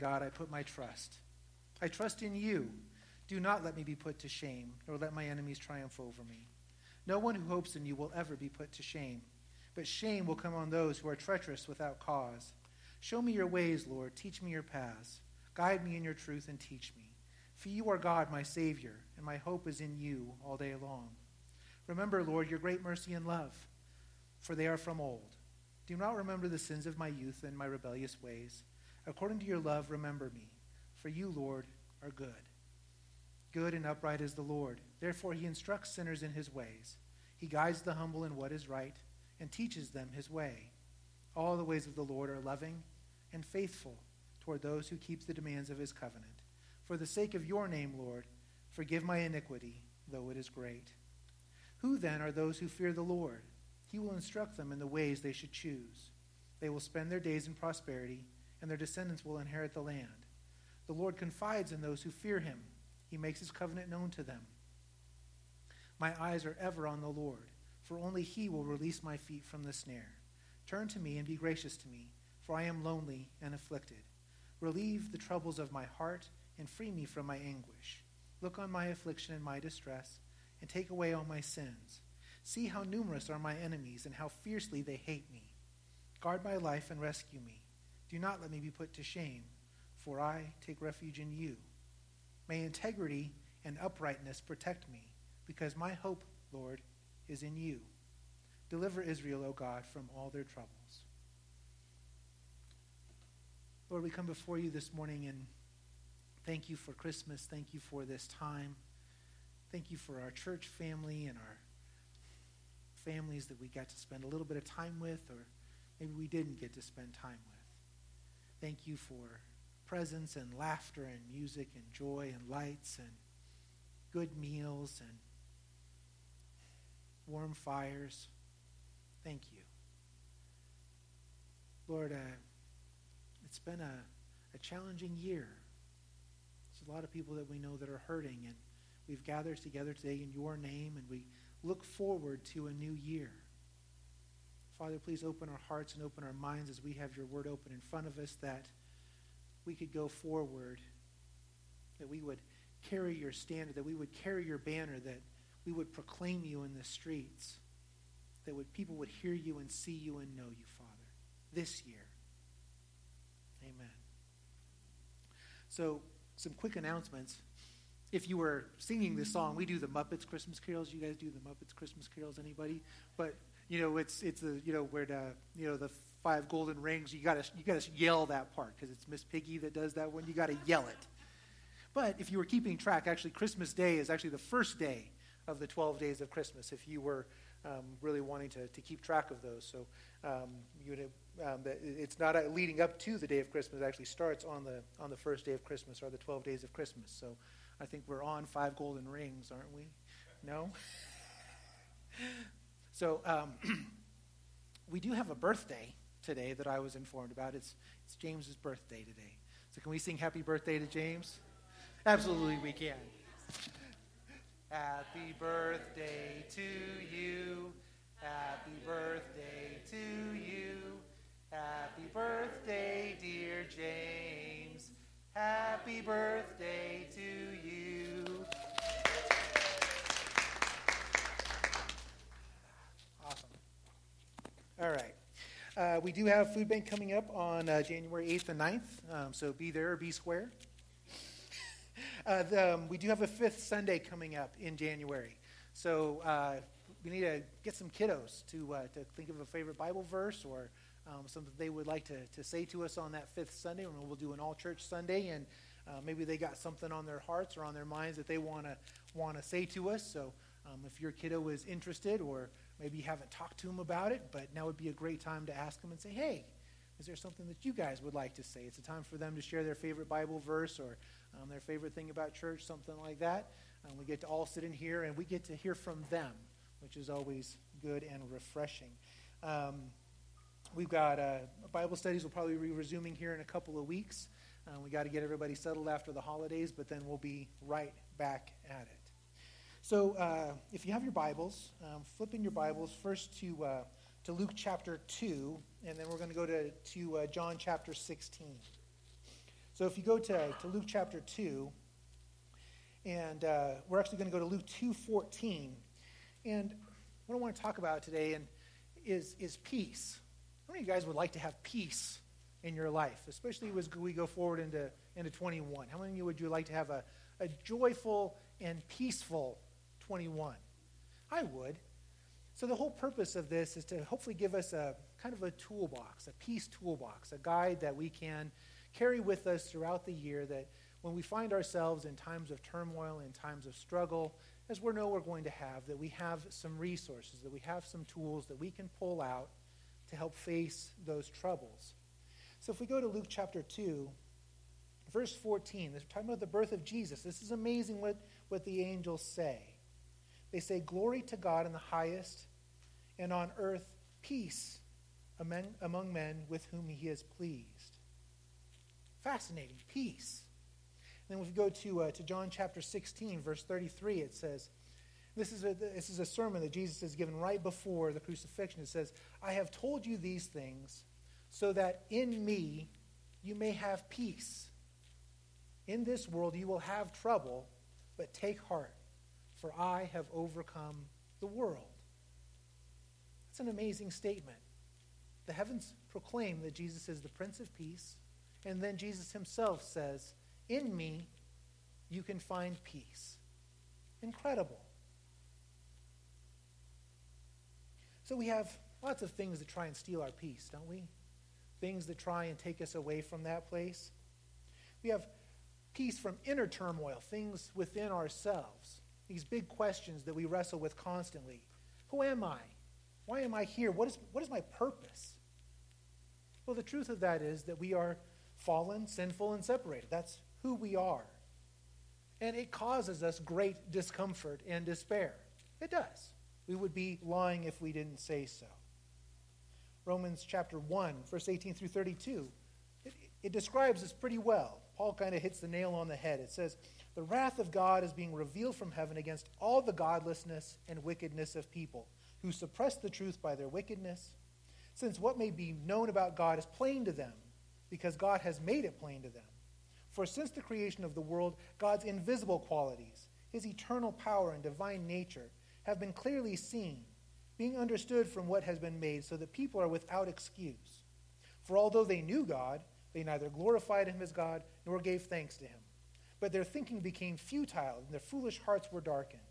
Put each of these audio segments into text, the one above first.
God, I put my trust. I trust in you. Do not let me be put to shame, nor let my enemies triumph over me. No one who hopes in you will ever be put to shame, but shame will come on those who are treacherous without cause. Show me your ways, Lord. Teach me your paths. Guide me in your truth and teach me. For you are God, my Savior, and my hope is in you all day long. Remember, Lord, your great mercy and love, for they are from old. Do not remember the sins of my youth and my rebellious ways. According to your love, remember me, for you, Lord, are good. Good and upright is the Lord. Therefore, he instructs sinners in his ways. He guides the humble in what is right and teaches them his way. All the ways of the Lord are loving and faithful toward those who keep the demands of his covenant. For the sake of your name, Lord, forgive my iniquity, though it is great. Who then are those who fear the Lord? He will instruct them in the ways they should choose. They will spend their days in prosperity, and their descendants will inherit the land. The Lord confides in those who fear him, he makes his covenant known to them. My eyes are ever on the Lord, for only he will release my feet from the snare. Turn to me and be gracious to me, for I am lonely and afflicted. Relieve the troubles of my heart and free me from my anguish. Look on my affliction and my distress, and take away all my sins. See how numerous are my enemies and how fiercely they hate me. Guard my life and rescue me. Do not let me be put to shame, for I take refuge in you. May integrity and uprightness protect me, because my hope, Lord, is in you. Deliver Israel, O God, from all their troubles. Lord, we come before you this morning and thank you for Christmas. Thank you for this time. Thank you for our church family and our families that we got to spend a little bit of time with, or maybe we didn't get to spend time with. Thank you for presence and laughter and music and joy and lights and good meals and warm fires. Thank you. Lord, uh, it's been a, a challenging year. There's a lot of people that we know that are hurting, and we've gathered together today in your name, and we look forward to a new year. Father, please open our hearts and open our minds as we have your word open in front of us that we could go forward, that we would carry your standard, that we would carry your banner, that we would proclaim you in the streets that would, people would hear you and see you and know you, Father, this year. Amen. So, some quick announcements. If you were singing this song, we do the Muppets Christmas carols. You guys do the Muppets Christmas carols, anybody? But you know, it's it's the you know where the you know the five golden rings. You gotta you gotta yell that part because it's Miss Piggy that does that one. You gotta yell it. But if you were keeping track, actually, Christmas Day is actually the first day of the 12 days of Christmas. If you were um, really wanting to, to keep track of those. So um, you know, um, it's not a, leading up to the day of Christmas. It actually starts on the on the first day of Christmas or the 12 days of Christmas. So I think we're on five golden rings, aren't we? No. So um, we do have a birthday today that I was informed about. It's it's James's birthday today. So can we sing happy birthday to James? Absolutely, we can. Happy birthday to you. Happy birthday to you. Happy birthday, dear James. Happy birthday to you. All right. Uh, we do have Food Bank coming up on uh, January 8th and 9th, um, so be there or be square. Uh, the, um, we do have a fifth Sunday coming up in January. So uh, we need to get some kiddos to, uh, to think of a favorite Bible verse or um, something they would like to, to say to us on that fifth Sunday. And we'll do an all church Sunday. And uh, maybe they got something on their hearts or on their minds that they want to want to say to us. So um, if your kiddo is interested or maybe you haven't talked to them about it, but now would be a great time to ask them and say, hey, is there something that you guys would like to say? It's a time for them to share their favorite Bible verse or um, their favorite thing about church, something like that. We get to all sit in here and we get to hear from them, which is always good and refreshing. Um, we've got uh, Bible studies we'll probably be resuming here in a couple of weeks. Uh, we got to get everybody settled after the holidays, but then we'll be right back at it. So, uh, if you have your Bibles, um, flip in your Bibles first to uh, to Luke chapter two, and then we're going to go to to uh, John chapter sixteen. So if you go to, to Luke chapter 2, and uh, we're actually going to go to Luke 2.14. And what I want to talk about today and is, is peace. How many of you guys would like to have peace in your life, especially as we go forward into, into 21? How many of you would you like to have a, a joyful and peaceful 21? I would. So the whole purpose of this is to hopefully give us a kind of a toolbox, a peace toolbox, a guide that we can carry with us throughout the year that when we find ourselves in times of turmoil, in times of struggle, as we know we're going to have, that we have some resources, that we have some tools that we can pull out to help face those troubles. So if we go to Luke chapter 2, verse 14, they're talking about the birth of Jesus. This is amazing what, what the angels say. They say, Glory to God in the highest, and on earth peace among, among men with whom he is pleased. Fascinating. Peace. And then if we go to, uh, to John chapter 16, verse 33, it says, this is, a, this is a sermon that Jesus has given right before the crucifixion. It says, I have told you these things so that in me you may have peace. In this world you will have trouble, but take heart, for I have overcome the world. That's an amazing statement. The heavens proclaim that Jesus is the Prince of Peace, and then Jesus himself says, In me you can find peace. Incredible. So we have lots of things that try and steal our peace, don't we? Things that try and take us away from that place. We have peace from inner turmoil, things within ourselves, these big questions that we wrestle with constantly. Who am I? Why am I here? What is, what is my purpose? Well, the truth of that is that we are fallen, sinful, and separated. That's who we are. And it causes us great discomfort and despair. It does. We would be lying if we didn't say so. Romans chapter 1, verse 18 through 32, it, it describes this pretty well. Paul kind of hits the nail on the head. It says, The wrath of God is being revealed from heaven against all the godlessness and wickedness of people who suppress the truth by their wickedness since what may be known about God is plain to them, because God has made it plain to them. For since the creation of the world, God's invisible qualities, his eternal power and divine nature, have been clearly seen, being understood from what has been made, so that people are without excuse. For although they knew God, they neither glorified him as God nor gave thanks to him. But their thinking became futile, and their foolish hearts were darkened.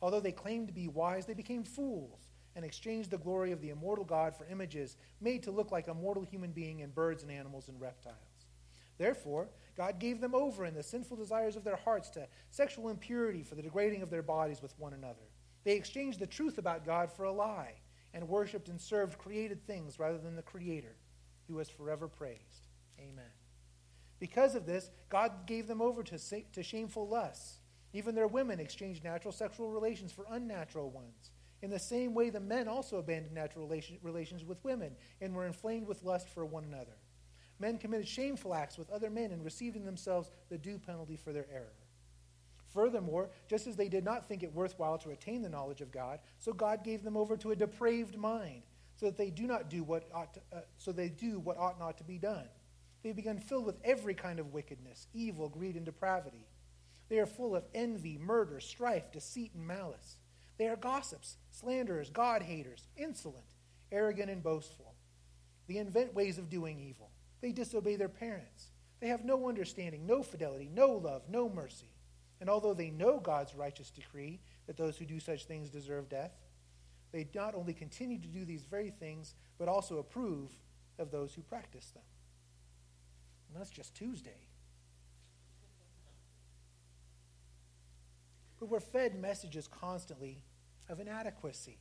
Although they claimed to be wise, they became fools and exchanged the glory of the immortal God for images made to look like a mortal human being and birds and animals and reptiles. Therefore, God gave them over in the sinful desires of their hearts to sexual impurity for the degrading of their bodies with one another. They exchanged the truth about God for a lie and worshiped and served created things rather than the Creator, who is forever praised. Amen. Because of this, God gave them over to, to shameful lusts. Even their women exchanged natural sexual relations for unnatural ones. In the same way, the men also abandoned natural relations with women and were inflamed with lust for one another. Men committed shameful acts with other men and received in themselves the due penalty for their error. Furthermore, just as they did not think it worthwhile to attain the knowledge of God, so God gave them over to a depraved mind, so that they do not do what ought to, uh, so they do what ought not to be done. They begun filled with every kind of wickedness, evil, greed, and depravity. They are full of envy, murder, strife, deceit, and malice. They are gossips, slanderers, God haters, insolent, arrogant, and boastful. They invent ways of doing evil. They disobey their parents. They have no understanding, no fidelity, no love, no mercy. And although they know God's righteous decree that those who do such things deserve death, they not only continue to do these very things, but also approve of those who practice them. And that's just Tuesday. But we're fed messages constantly of inadequacy.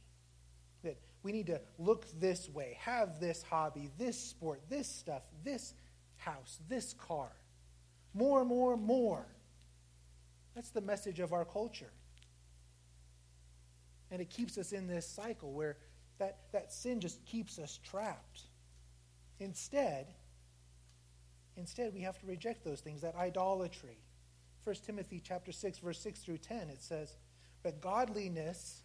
That we need to look this way, have this hobby, this sport, this stuff, this house, this car. More, more, more. That's the message of our culture. And it keeps us in this cycle where that, that sin just keeps us trapped. Instead, instead we have to reject those things, that idolatry, 1 Timothy chapter 6 verse 6 through 10 it says, "But godliness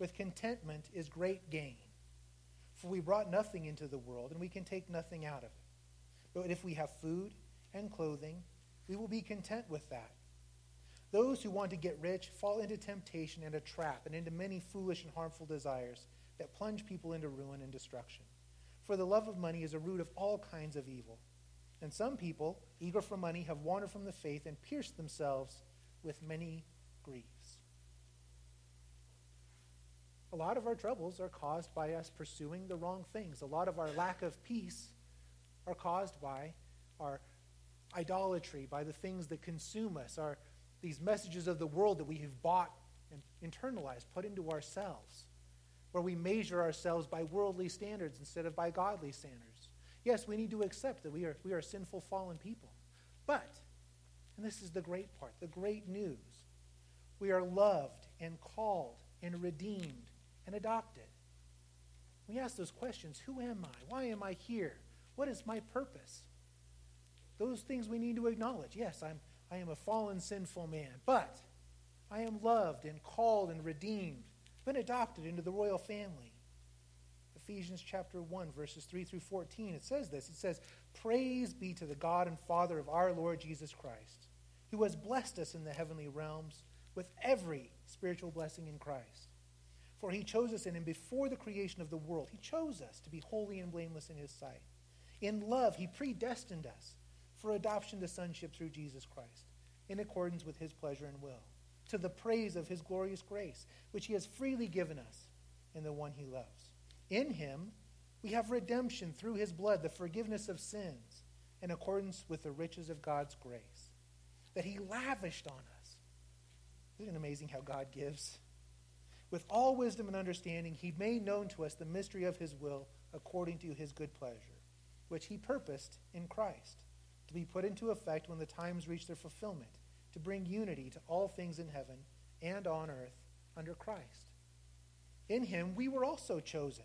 with contentment is great gain. For we brought nothing into the world and we can take nothing out of it. But if we have food and clothing, we will be content with that. Those who want to get rich fall into temptation and a trap and into many foolish and harmful desires that plunge people into ruin and destruction. For the love of money is a root of all kinds of evil. And some people, eager for money, have wandered from the faith and pierced themselves with many griefs. A lot of our troubles are caused by us pursuing the wrong things. A lot of our lack of peace are caused by our idolatry, by the things that consume us, our, these messages of the world that we have bought and internalized, put into ourselves, where we measure ourselves by worldly standards instead of by godly standards. Yes, we need to accept that we are, we are sinful, fallen people. But, and this is the great part, the great news, we are loved and called and redeemed and adopted. We ask those questions Who am I? Why am I here? What is my purpose? Those things we need to acknowledge. Yes, I'm, I am a fallen, sinful man, but I am loved and called and redeemed, been adopted into the royal family. Ephesians chapter 1, verses 3 through 14, it says this. It says, Praise be to the God and Father of our Lord Jesus Christ, who has blessed us in the heavenly realms with every spiritual blessing in Christ. For he chose us in him before the creation of the world. He chose us to be holy and blameless in his sight. In love, he predestined us for adoption to sonship through Jesus Christ, in accordance with his pleasure and will, to the praise of his glorious grace, which he has freely given us in the one he loves. In him, we have redemption through his blood, the forgiveness of sins, in accordance with the riches of God's grace, that he lavished on us. Isn't it amazing how God gives? With all wisdom and understanding, he made known to us the mystery of his will according to his good pleasure, which he purposed in Christ, to be put into effect when the times reach their fulfillment, to bring unity to all things in heaven and on earth under Christ. In him we were also chosen,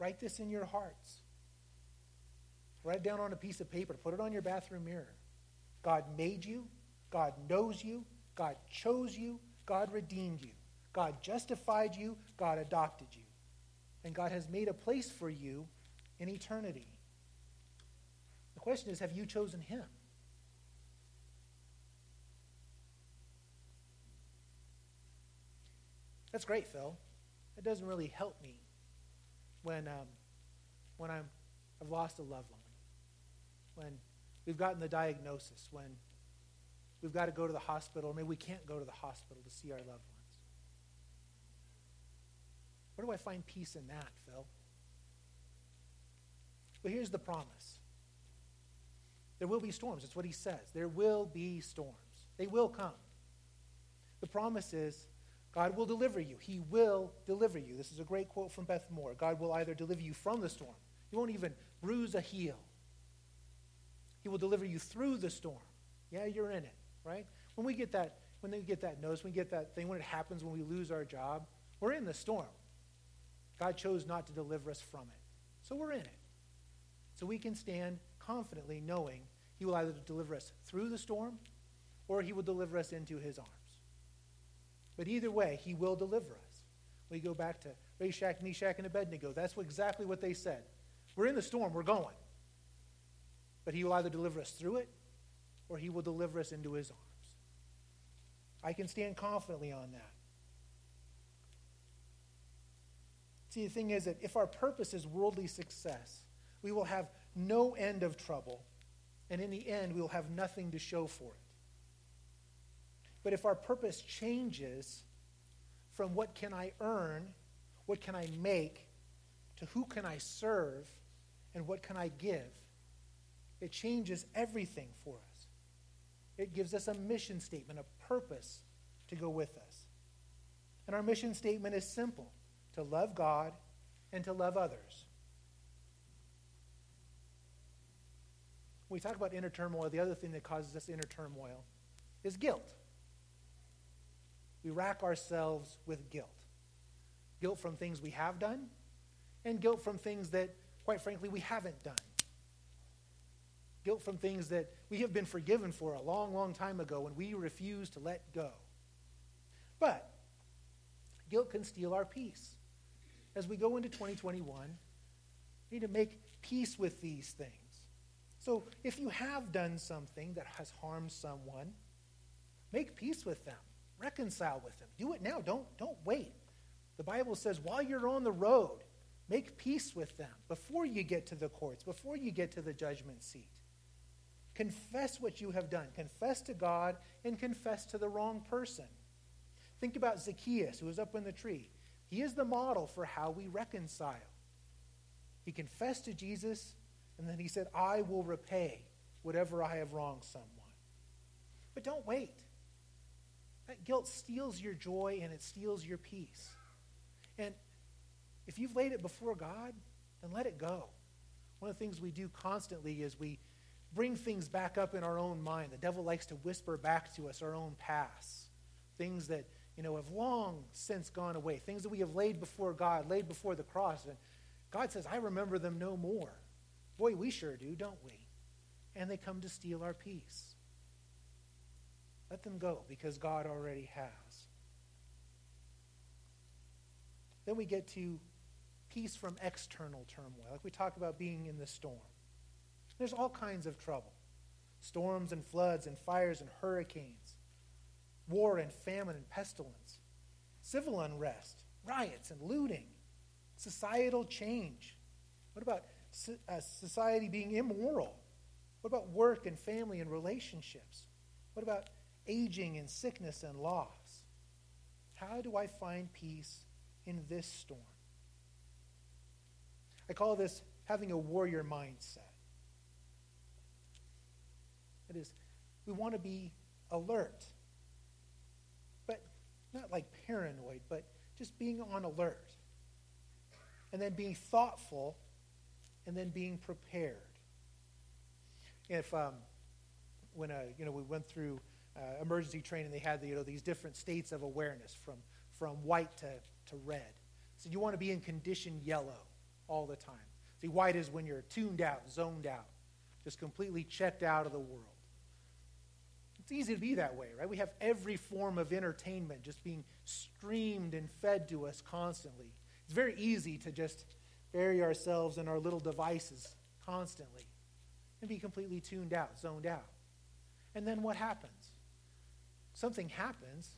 Write this in your hearts. Write it down on a piece of paper. Put it on your bathroom mirror. God made you. God knows you. God chose you. God redeemed you. God justified you. God adopted you. And God has made a place for you in eternity. The question is have you chosen Him? That's great, Phil. That doesn't really help me when, um, when I'm, I've lost a loved one, when we've gotten the diagnosis, when we've got to go to the hospital, or maybe we can't go to the hospital to see our loved ones. Where do I find peace in that, Phil? Well, here's the promise there will be storms. That's what he says. There will be storms, they will come. The promise is God will deliver you. He will deliver you. This is a great quote from Beth Moore. God will either deliver you from the storm, He won't even bruise a heel. He will deliver you through the storm. Yeah, you're in it right? When we get that, when we get that notice, when we get that thing, when it happens, when we lose our job, we're in the storm. God chose not to deliver us from it. So we're in it. So we can stand confidently knowing he will either deliver us through the storm or he will deliver us into his arms. But either way, he will deliver us. We go back to Shadrach, Meshach, and Abednego. That's exactly what they said. We're in the storm, we're going. But he will either deliver us through it or he will deliver us into his arms. I can stand confidently on that. See, the thing is that if our purpose is worldly success, we will have no end of trouble, and in the end, we will have nothing to show for it. But if our purpose changes from what can I earn, what can I make, to who can I serve, and what can I give, it changes everything for us. It gives us a mission statement, a purpose to go with us. And our mission statement is simple to love God and to love others. we talk about inner turmoil, the other thing that causes us inner turmoil is guilt. We rack ourselves with guilt guilt from things we have done, and guilt from things that, quite frankly, we haven't done. Guilt from things that we have been forgiven for a long, long time ago and we refuse to let go. But guilt can steal our peace. As we go into 2021, we need to make peace with these things. So if you have done something that has harmed someone, make peace with them. Reconcile with them. Do it now. Don't, don't wait. The Bible says while you're on the road, make peace with them before you get to the courts, before you get to the judgment seat. Confess what you have done. Confess to God and confess to the wrong person. Think about Zacchaeus, who was up in the tree. He is the model for how we reconcile. He confessed to Jesus, and then he said, I will repay whatever I have wronged someone. But don't wait. Guilt steals your joy and it steals your peace. And if you've laid it before God, then let it go. One of the things we do constantly is we bring things back up in our own mind. The devil likes to whisper back to us our own past, things that you know have long since gone away, things that we have laid before God, laid before the cross, and God says, "I remember them no more." Boy, we sure do, don't we? And they come to steal our peace. Let them go because God already has. Then we get to peace from external turmoil, like we talk about being in the storm. There's all kinds of trouble storms and floods and fires and hurricanes, war and famine and pestilence, civil unrest, riots and looting, societal change. What about uh, society being immoral? What about work and family and relationships? What about aging and sickness and loss? How do I find peace in this storm? I call this having a warrior mindset. That is, we want to be alert. But not like paranoid, but just being on alert. And then being thoughtful, and then being prepared. If, um, when, uh, you know, we went through uh, emergency training, they had, you know, these different states of awareness from, from white to, to red. So you want to be in condition yellow all the time. See, white is when you're tuned out, zoned out, just completely checked out of the world. It's easy to be that way, right? We have every form of entertainment just being streamed and fed to us constantly. It's very easy to just bury ourselves in our little devices constantly and be completely tuned out, zoned out. And then what happens? Something happens,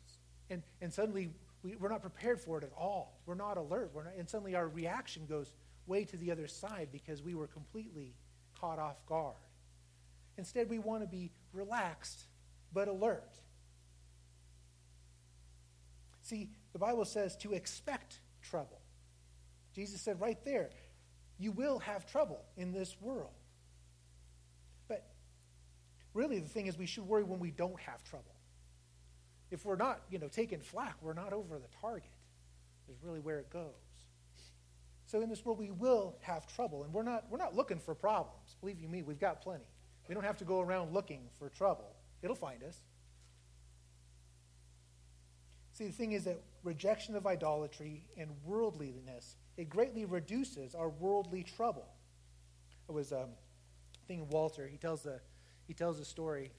and, and suddenly we, are not prepared for it at all. We're not alert. We're not, and suddenly our reaction goes way to the other side because we were completely caught off guard. Instead, we want to be relaxed but alert. See, the Bible says to expect trouble. Jesus said right there, you will have trouble in this world. But really, the thing is, we should worry when we don't have trouble. If we're not, you know, taking flack, we're not over the target, is really where it goes. So in this world, we will have trouble, and we're not, we're not looking for problems. Believe you me, we've got plenty. We don't have to go around looking for trouble. It'll find us. See, the thing is that rejection of idolatry and worldliness, it greatly reduces our worldly trouble. It was um, thinking Walter, he tells, the, he tells a story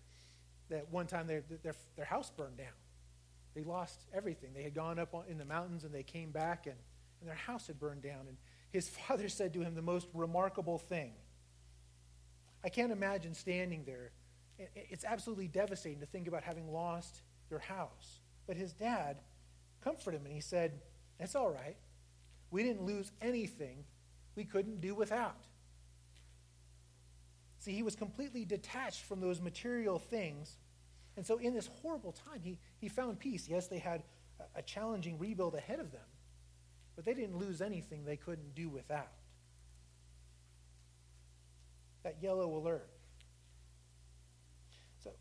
that one time their, their, their house burned down. They lost everything. They had gone up in the mountains and they came back and, and their house had burned down. And his father said to him the most remarkable thing. I can't imagine standing there it's absolutely devastating to think about having lost your house. But his dad comforted him and he said, It's all right. We didn't lose anything we couldn't do without. See, he was completely detached from those material things. And so, in this horrible time, he, he found peace. Yes, they had a, a challenging rebuild ahead of them, but they didn't lose anything they couldn't do without. That yellow alert So,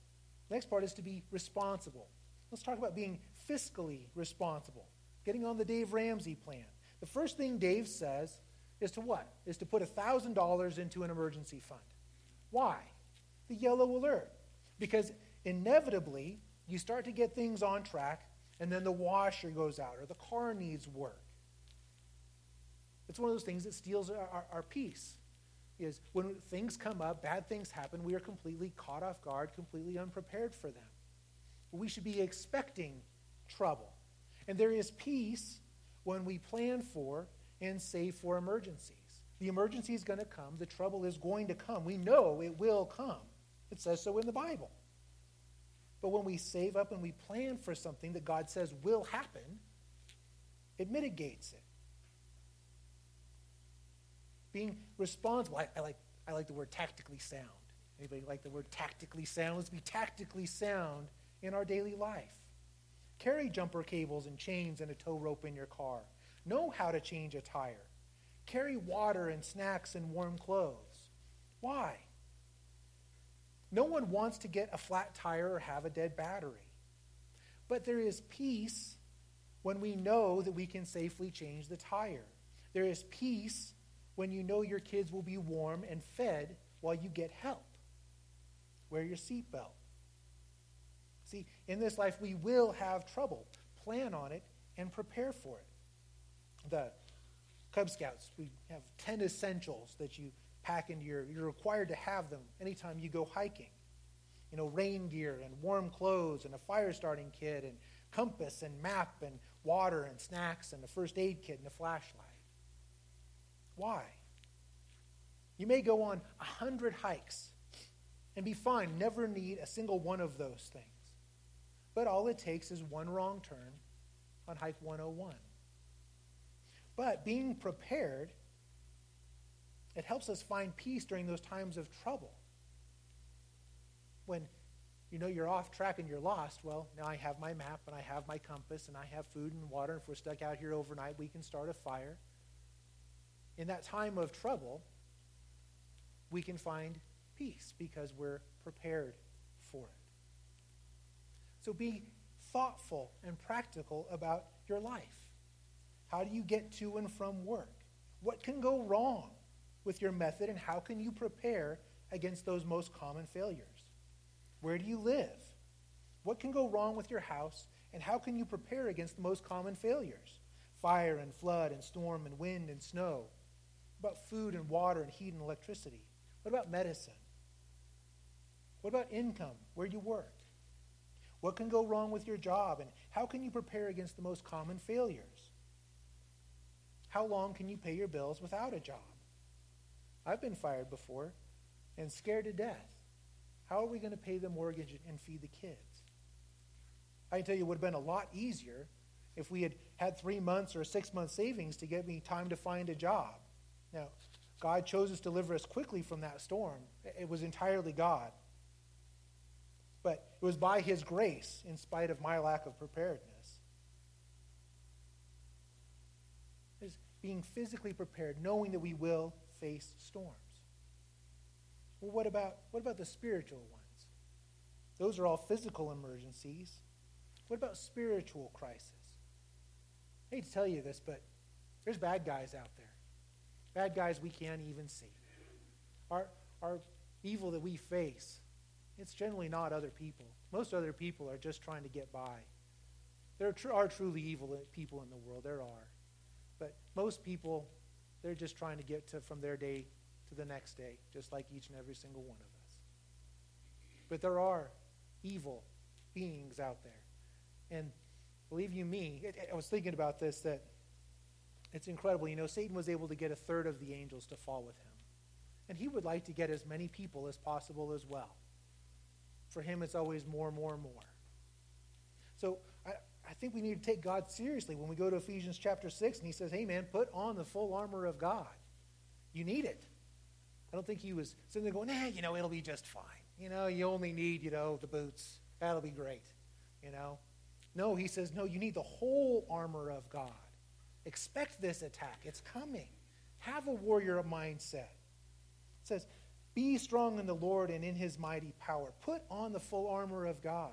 Next part is to be responsible. Let's talk about being fiscally responsible, getting on the Dave Ramsey plan. The first thing Dave says is to what? Is to put $1,000 into an emergency fund. Why? the yellow alert. Because inevitably, you start to get things on track, and then the washer goes out, or the car needs work. It's one of those things that steals our, our, our peace. Is when things come up, bad things happen, we are completely caught off guard, completely unprepared for them. We should be expecting trouble. And there is peace when we plan for and save for emergencies. The emergency is going to come, the trouble is going to come. We know it will come. It says so in the Bible. But when we save up and we plan for something that God says will happen, it mitigates it. Being responsible, I, I like, I like the word tactically sound. Anybody like the word tactically sound? Let's be tactically sound in our daily life. Carry jumper cables and chains and a tow rope in your car. Know how to change a tire. Carry water and snacks and warm clothes. Why? No one wants to get a flat tire or have a dead battery. But there is peace when we know that we can safely change the tire. There is peace when you know your kids will be warm and fed while you get help. Wear your seatbelt. See, in this life, we will have trouble. Plan on it and prepare for it. The Cub Scouts, we have 10 essentials that you pack into your, you're required to have them anytime you go hiking. You know, rain gear and warm clothes and a fire starting kit and compass and map and water and snacks and a first aid kit and a flashlight. Why? You may go on a hundred hikes and be fine, never need a single one of those things. But all it takes is one wrong turn on hike 101. But being prepared, it helps us find peace during those times of trouble. When you know you're off track and you're lost, well, now I have my map and I have my compass and I have food and water. If we're stuck out here overnight, we can start a fire. In that time of trouble, we can find peace because we're prepared for it. So be thoughtful and practical about your life. How do you get to and from work? What can go wrong with your method, and how can you prepare against those most common failures? Where do you live? What can go wrong with your house, and how can you prepare against the most common failures? Fire and flood and storm and wind and snow. What about food and water and heat and electricity? What about medicine? What about income, where do you work? What can go wrong with your job? And how can you prepare against the most common failures? How long can you pay your bills without a job? I've been fired before and scared to death. How are we going to pay the mortgage and feed the kids? I can tell you it would have been a lot easier if we had had three months or six months savings to get me time to find a job. Now, God chose to deliver us quickly from that storm. It was entirely God. But it was by His grace, in spite of my lack of preparedness. Is being physically prepared, knowing that we will face storms. Well, what about, what about the spiritual ones? Those are all physical emergencies. What about spiritual crisis? I hate to tell you this, but there's bad guys out there. Bad guys we can't even see. Our, our evil that we face it's generally not other people. Most other people are just trying to get by. There are truly evil people in the world. There are. But most people, they're just trying to get to, from their day to the next day, just like each and every single one of us. But there are evil beings out there. And believe you me, it, I was thinking about this that it's incredible. You know, Satan was able to get a third of the angels to fall with him. And he would like to get as many people as possible as well. For him, it's always more, more, more. So I, think we need to take God seriously when we go to Ephesians chapter 6 and he says, hey, man, put on the full armor of God. You need it. I don't think he was sitting there going, nah, you know, it'll be just fine. You know, you only need, you know, the boots. That'll be great. You know? No, he says, no, you need the whole armor of God. Expect this attack. It's coming. Have a warrior mindset. It says, be strong in the Lord and in his mighty power. Put on the full armor of God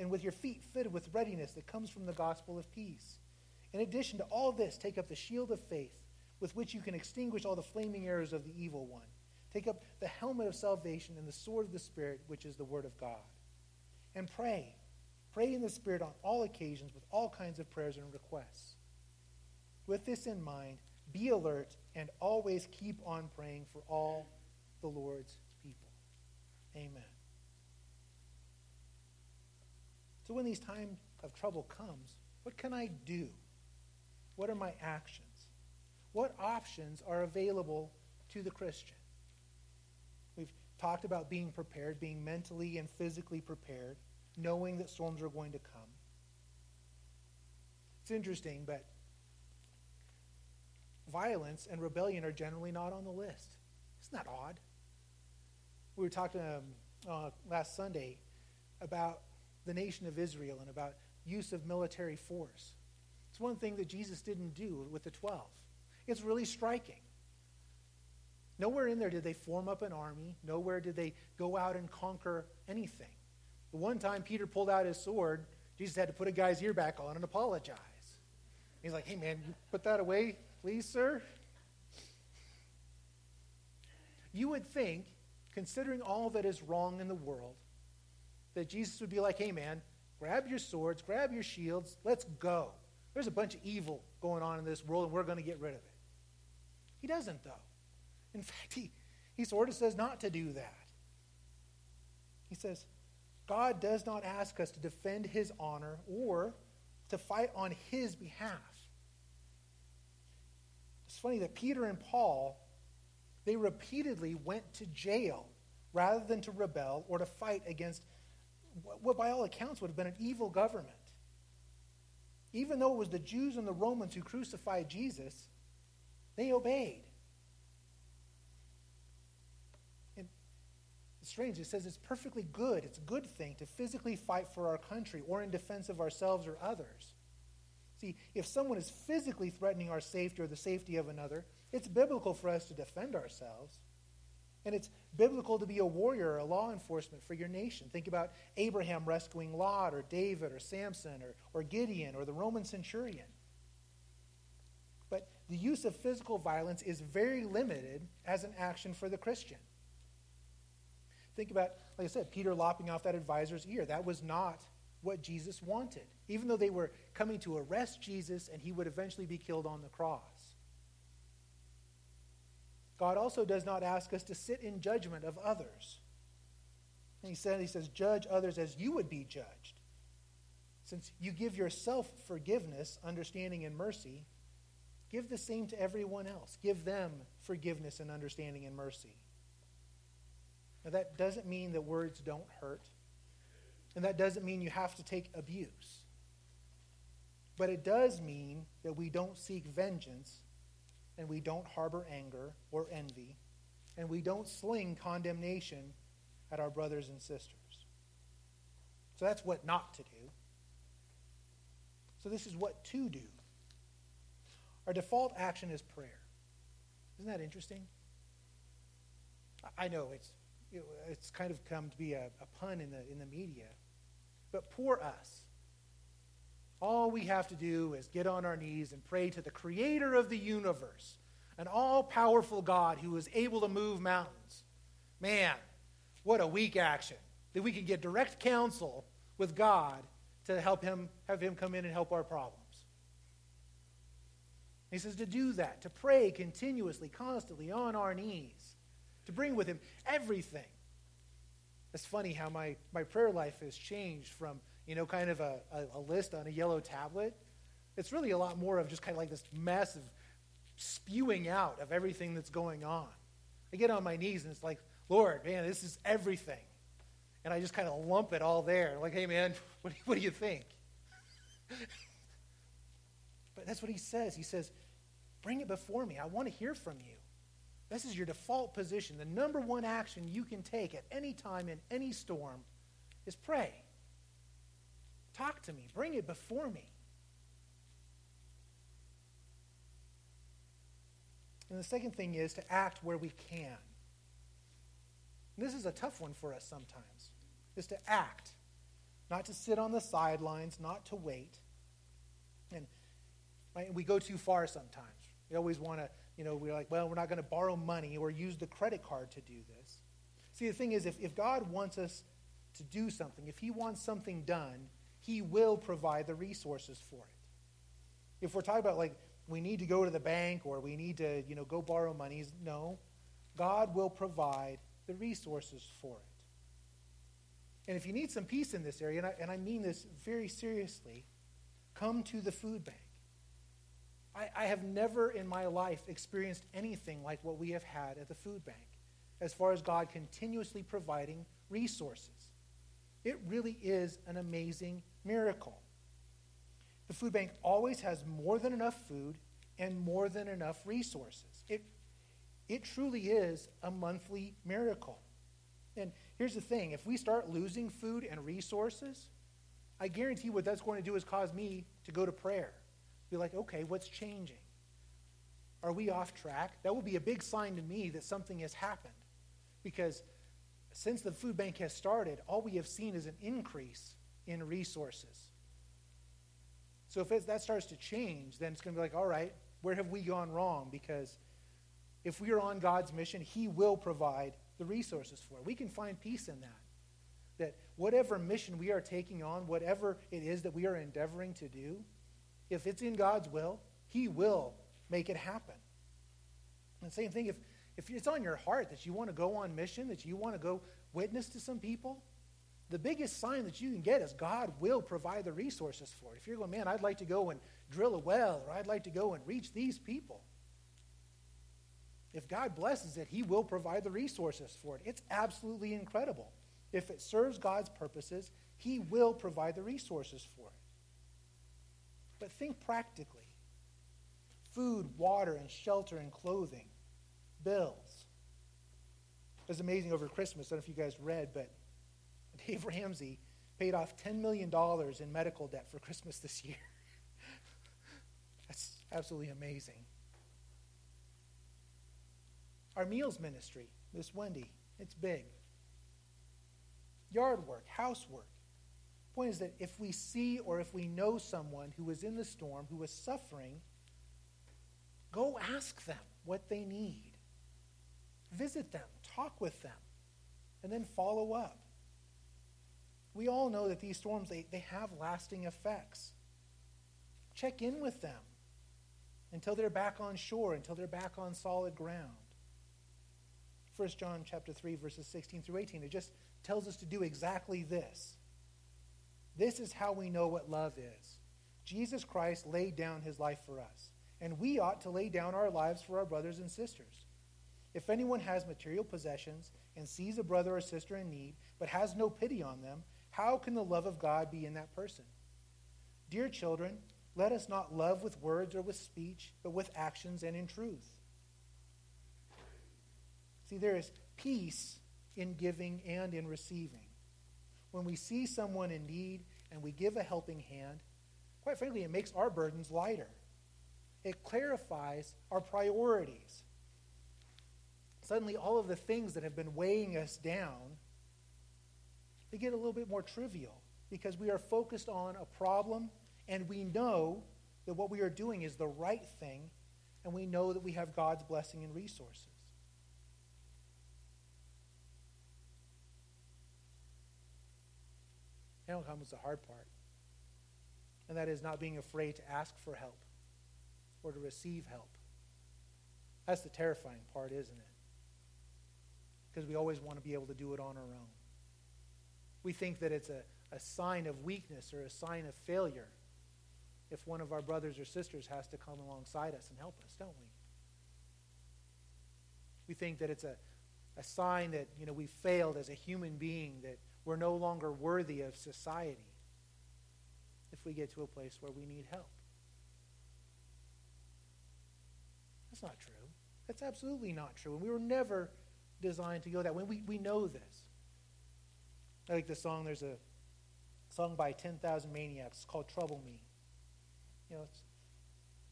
and with your feet fitted with readiness that comes from the gospel of peace. In addition to all this, take up the shield of faith, with which you can extinguish all the flaming arrows of the evil one. Take up the helmet of salvation and the sword of the Spirit, which is the word of God. And pray Pray in the Spirit on all occasions with all kinds of prayers and requests. With this in mind, be alert and always keep on praying for all the Lord's people. Amen. So when these times of trouble comes, what can I do? What are my actions? What options are available to the Christian? We've talked about being prepared, being mentally and physically prepared knowing that storms are going to come. It's interesting, but violence and rebellion are generally not on the list. Isn't that odd? We were talking um, uh, last Sunday about the nation of Israel and about use of military force. It's one thing that Jesus didn't do with the 12. It's really striking. Nowhere in there did they form up an army. Nowhere did they go out and conquer anything. The one time Peter pulled out his sword, Jesus had to put a guy's ear back on and apologize. He's like, hey, man, you put that away, please, sir? You would think, considering all that is wrong in the world, that Jesus would be like, hey, man, grab your swords, grab your shields, let's go. There's a bunch of evil going on in this world, and we're going to get rid of it. He doesn't, though. In fact, he, he sort of says not to do that. He says, God does not ask us to defend his honor or to fight on his behalf. It's funny that Peter and Paul, they repeatedly went to jail rather than to rebel or to fight against what, by all accounts, would have been an evil government. Even though it was the Jews and the Romans who crucified Jesus, they obeyed. It's strange. It says it's perfectly good, it's a good thing to physically fight for our country or in defense of ourselves or others. See, if someone is physically threatening our safety or the safety of another, it's biblical for us to defend ourselves. And it's biblical to be a warrior or a law enforcement for your nation. Think about Abraham rescuing Lot or David or Samson or, or Gideon or the Roman centurion. But the use of physical violence is very limited as an action for the Christian. Think about, like I said, Peter lopping off that advisor's ear. That was not what Jesus wanted, even though they were coming to arrest Jesus and he would eventually be killed on the cross. God also does not ask us to sit in judgment of others. And he said, he says, judge others as you would be judged. Since you give yourself forgiveness, understanding, and mercy, give the same to everyone else. Give them forgiveness and understanding and mercy. Now, that doesn't mean that words don't hurt, and that doesn't mean you have to take abuse. But it does mean that we don't seek vengeance, and we don't harbor anger or envy, and we don't sling condemnation at our brothers and sisters. So that's what not to do. So this is what to do. Our default action is prayer. Isn't that interesting? I know it's it's kind of come to be a, a pun in the, in the media. But poor us. All we have to do is get on our knees and pray to the creator of the universe, an all powerful God who is able to move mountains. Man, what a weak action. That we can get direct counsel with God to help him, have him come in and help our problems. He says to do that, to pray continuously, constantly on our knees to bring with him everything. It's funny how my, my prayer life has changed from, you know, kind of a, a, a list on a yellow tablet. It's really a lot more of just kind of like this massive spewing out of everything that's going on. I get on my knees and it's like, Lord, man, this is everything. And I just kind of lump it all there. Like, hey, man, what, what do you think? but that's what he says. He says, bring it before me. I want to hear from you. This is your default position. The number one action you can take at any time in any storm is pray. Talk to me. Bring it before me. And the second thing is to act where we can. This is a tough one for us sometimes, is to act, not to sit on the sidelines, not to wait. And right, we go too far sometimes. We always want to, you know, we're like, well, we're not going to borrow money or use the credit card to do this. See, the thing is, if, if God wants us to do something, if He wants something done, He will provide the resources for it. If we're talking about like we need to go to the bank or we need to, you know, go borrow monies, no. God will provide the resources for it. And if you need some peace in this area, and I, and I mean this very seriously, come to the food bank. I, I have never in my life experienced anything like what we have had at the food bank as far as God continuously providing resources. It really is an amazing miracle. The food bank always has more than enough food and more than enough resources. It, it truly is a monthly miracle. And here's the thing if we start losing food and resources, I guarantee what that's going to do is cause me to go to prayer. Be like, okay, what's changing? Are we off track? That will be a big sign to me that something has happened. Because since the food bank has started, all we have seen is an increase in resources. So if that starts to change, then it's going to be like, all right, where have we gone wrong? Because if we are on God's mission, He will provide the resources for it. We can find peace in that. That whatever mission we are taking on, whatever it is that we are endeavoring to do, if it's in God's will, He will make it happen. And same thing, if, if it's on your heart that you want to go on mission, that you want to go witness to some people, the biggest sign that you can get is God will provide the resources for it. If you're going, man, I'd like to go and drill a well, or I'd like to go and reach these people. If God blesses it, He will provide the resources for it. It's absolutely incredible. If it serves God's purposes, He will provide the resources for it. But think practically food, water, and shelter and clothing, bills. It was amazing over Christmas. I don't know if you guys read, but Dave Ramsey paid off $10 million in medical debt for Christmas this year. That's absolutely amazing. Our meals ministry, Miss Wendy, it's big. Yard work, housework. Point is that if we see or if we know someone who is in the storm, who is suffering, go ask them what they need. Visit them, talk with them, and then follow up. We all know that these storms, they, they have lasting effects. Check in with them until they're back on shore, until they're back on solid ground. 1 John chapter 3, verses 16 through 18, it just tells us to do exactly this. This is how we know what love is. Jesus Christ laid down his life for us, and we ought to lay down our lives for our brothers and sisters. If anyone has material possessions and sees a brother or sister in need, but has no pity on them, how can the love of God be in that person? Dear children, let us not love with words or with speech, but with actions and in truth. See, there is peace in giving and in receiving. When we see someone in need and we give a helping hand, quite frankly, it makes our burdens lighter. It clarifies our priorities. Suddenly, all of the things that have been weighing us down they get a little bit more trivial because we are focused on a problem and we know that what we are doing is the right thing and we know that we have God's blessing and resources. Now comes the hard part, and that is not being afraid to ask for help or to receive help. That's the terrifying part, isn't it? Because we always want to be able to do it on our own. We think that it's a, a sign of weakness or a sign of failure if one of our brothers or sisters has to come alongside us and help us, don't we? We think that it's a, a sign that you know we failed as a human being, that we're no longer worthy of society if we get to a place where we need help. That's not true. That's absolutely not true. And we were never designed to go that way. We, we know this. I like the song. There's a song by 10,000 Maniacs, called Trouble Me. You know,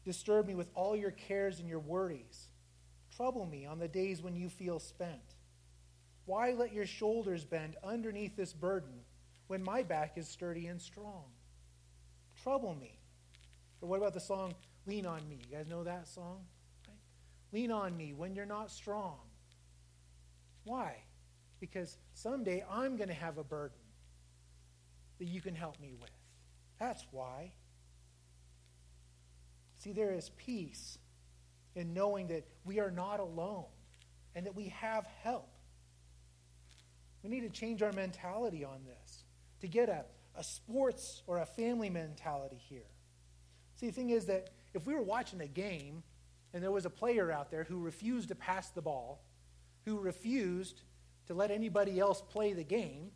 disturb me with all your cares and your worries. Trouble me on the days when you feel spent. Why let your shoulders bend underneath this burden when my back is sturdy and strong? Trouble me. Or what about the song Lean on Me? You guys know that song? Right? Lean on me when you're not strong. Why? Because someday I'm going to have a burden that you can help me with. That's why. See, there is peace in knowing that we are not alone and that we have help. We need to change our mentality on this to get a, a sports or a family mentality here. See, the thing is that if we were watching a game and there was a player out there who refused to pass the ball, who refused to let anybody else play the game,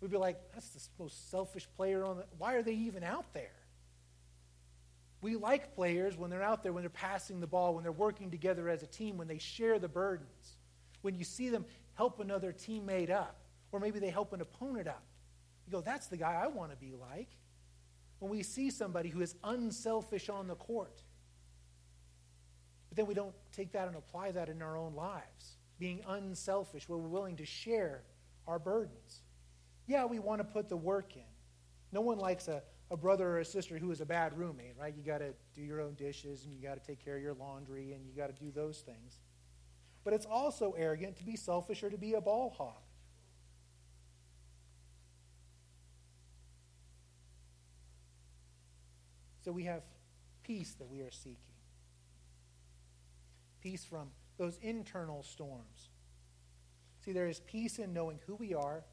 we'd be like, that's the most selfish player on the. Why are they even out there? We like players when they're out there, when they're passing the ball, when they're working together as a team, when they share the burdens, when you see them help another teammate up, or maybe they help an opponent up. You go, that's the guy I want to be like. When we see somebody who is unselfish on the court, but then we don't take that and apply that in our own lives, being unselfish, where we're willing to share our burdens. Yeah, we want to put the work in. No one likes a, a brother or a sister who is a bad roommate, right? You got to do your own dishes and you got to take care of your laundry and you got to do those things. But it's also arrogant to be selfish or to be a ball hog. So we have peace that we are seeking. Peace from those internal storms. See, there is peace in knowing who we are,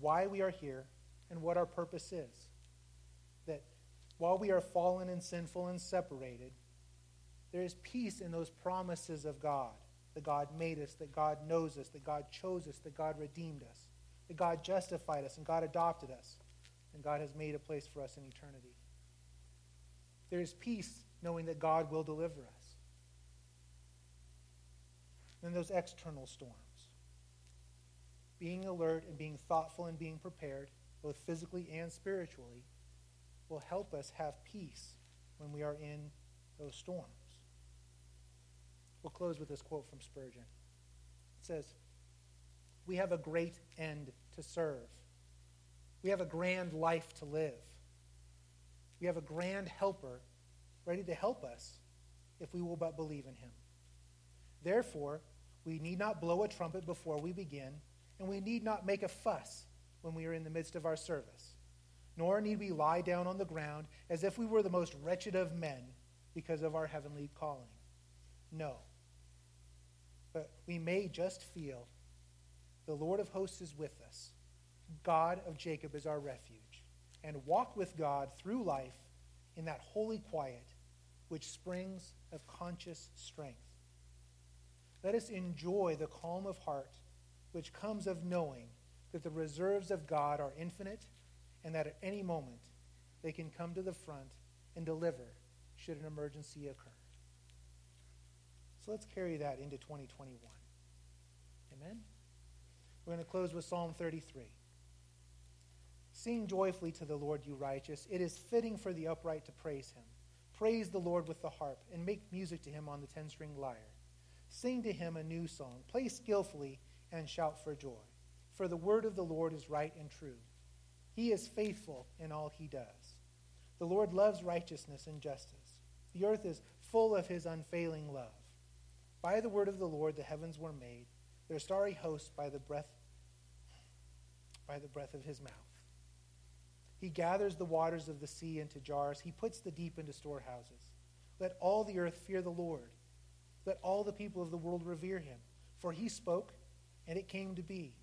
why we are here, and what our purpose is. That while we are fallen and sinful and separated, there is peace in those promises of God that God made us, that God knows us, that God chose us, that God redeemed us, that God justified us, and God adopted us, and God has made a place for us in eternity. There is peace knowing that God will deliver us. And those external storms. Being alert and being thoughtful and being prepared, both physically and spiritually, will help us have peace when we are in those storms. We'll close with this quote from Spurgeon. It says, We have a great end to serve. We have a grand life to live. We have a grand helper ready to help us if we will but believe in him. Therefore, we need not blow a trumpet before we begin, and we need not make a fuss when we are in the midst of our service. Nor need we lie down on the ground as if we were the most wretched of men because of our heavenly calling. No. But we may just feel the Lord of hosts is with us, God of Jacob is our refuge and walk with God through life in that holy quiet which springs of conscious strength. Let us enjoy the calm of heart which comes of knowing that the reserves of God are infinite and that at any moment they can come to the front and deliver should an emergency occur. So let's carry that into 2021. Amen? We're going to close with Psalm 33. Sing joyfully to the Lord, you righteous. It is fitting for the upright to praise him. Praise the Lord with the harp, and make music to him on the ten string lyre. Sing to him a new song. Play skillfully, and shout for joy. For the word of the Lord is right and true. He is faithful in all he does. The Lord loves righteousness and justice. The earth is full of his unfailing love. By the word of the Lord the heavens were made, their starry hosts by the breath by the breath of his mouth. He gathers the waters of the sea into jars. He puts the deep into storehouses. Let all the earth fear the Lord. Let all the people of the world revere him. For he spoke, and it came to be.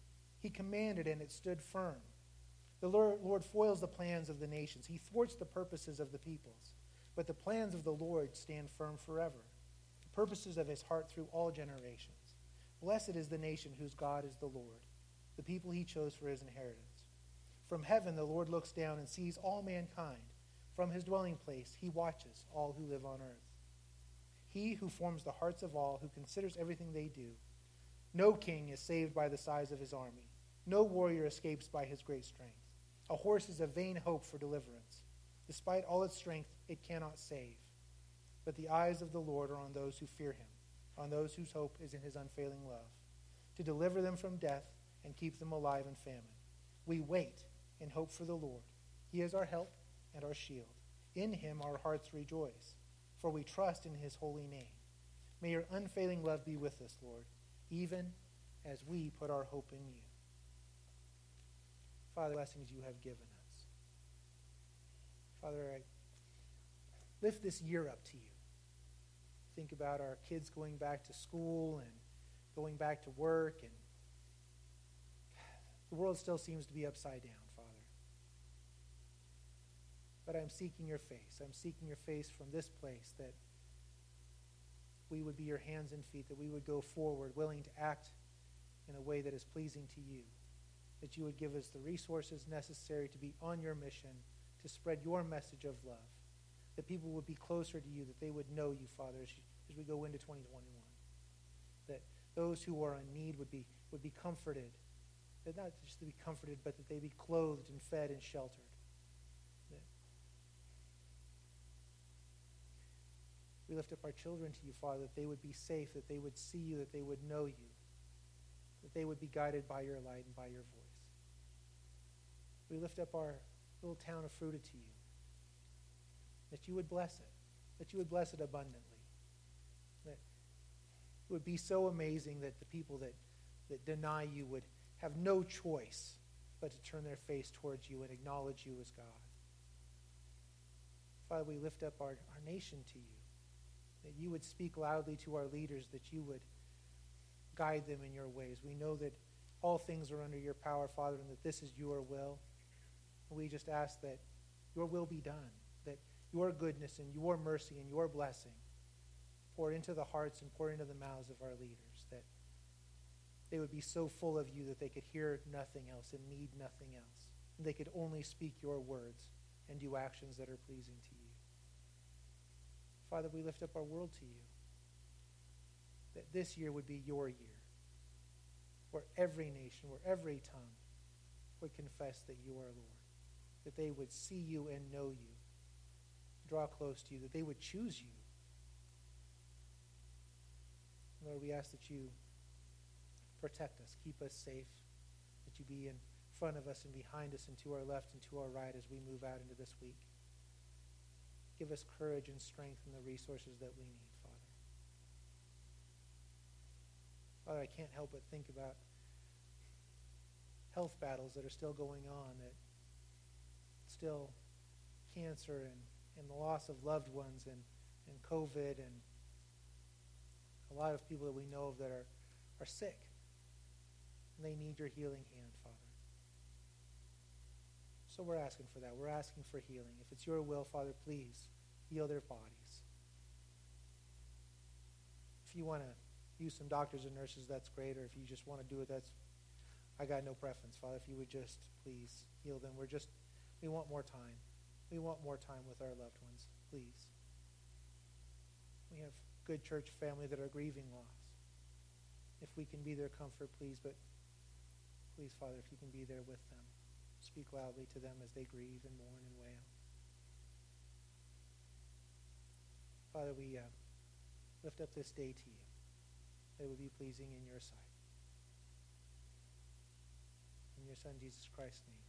He commanded, and it stood firm. The Lord foils the plans of the nations. He thwarts the purposes of the peoples. But the plans of the Lord stand firm forever, the purposes of his heart through all generations. Blessed is the nation whose God is the Lord, the people he chose for his inheritance. From heaven, the Lord looks down and sees all mankind. From his dwelling place, he watches all who live on earth. He who forms the hearts of all, who considers everything they do. No king is saved by the size of his army. No warrior escapes by his great strength. A horse is a vain hope for deliverance. Despite all its strength, it cannot save. But the eyes of the Lord are on those who fear him, on those whose hope is in his unfailing love, to deliver them from death and keep them alive in famine. We wait in hope for the Lord. He is our help and our shield. In him our hearts rejoice, for we trust in his holy name. May your unfailing love be with us, Lord, even as we put our hope in you. Father, blessings you have given us. Father, I lift this year up to you. Think about our kids going back to school and going back to work, and the world still seems to be upside down. But I'm seeking your face. I'm seeking your face from this place that we would be your hands and feet, that we would go forward, willing to act in a way that is pleasing to you, that you would give us the resources necessary to be on your mission, to spread your message of love, that people would be closer to you, that they would know you, Father, as, as we go into 2021, that those who are in need would be, would be comforted, that not just to be comforted, but that they be clothed and fed and sheltered. We lift up our children to you, Father, that they would be safe, that they would see you, that they would know you, that they would be guided by your light and by your voice. We lift up our little town of Fruita to you, that you would bless it, that you would bless it abundantly, that it would be so amazing that the people that, that deny you would have no choice but to turn their face towards you and acknowledge you as God. Father, we lift up our, our nation to you that you would speak loudly to our leaders, that you would guide them in your ways. We know that all things are under your power, Father, and that this is your will. We just ask that your will be done, that your goodness and your mercy and your blessing pour into the hearts and pour into the mouths of our leaders, that they would be so full of you that they could hear nothing else and need nothing else. They could only speak your words and do actions that are pleasing to you. Father, we lift up our world to you. That this year would be your year, where every nation, where every tongue would confess that you are Lord, that they would see you and know you, draw close to you, that they would choose you. Lord, we ask that you protect us, keep us safe, that you be in front of us and behind us and to our left and to our right as we move out into this week. Give us courage and strength and the resources that we need, Father. Father, I can't help but think about health battles that are still going on, that still cancer and, and the loss of loved ones and, and COVID and a lot of people that we know of that are, are sick. And they need your healing hand. So we're asking for that. We're asking for healing. If it's your will, Father, please heal their bodies. If you want to use some doctors and nurses, that's great. Or if you just want to do it, that's, I got no preference, Father. If you would just please heal them. We're just, we want more time. We want more time with our loved ones, please. We have good church family that are grieving loss. If we can be their comfort, please, but please, Father, if you can be there with them. Speak loudly to them as they grieve and mourn and wail. Father, we uh, lift up this day to you, that it would be pleasing in your sight. In your Son, Jesus Christ's name.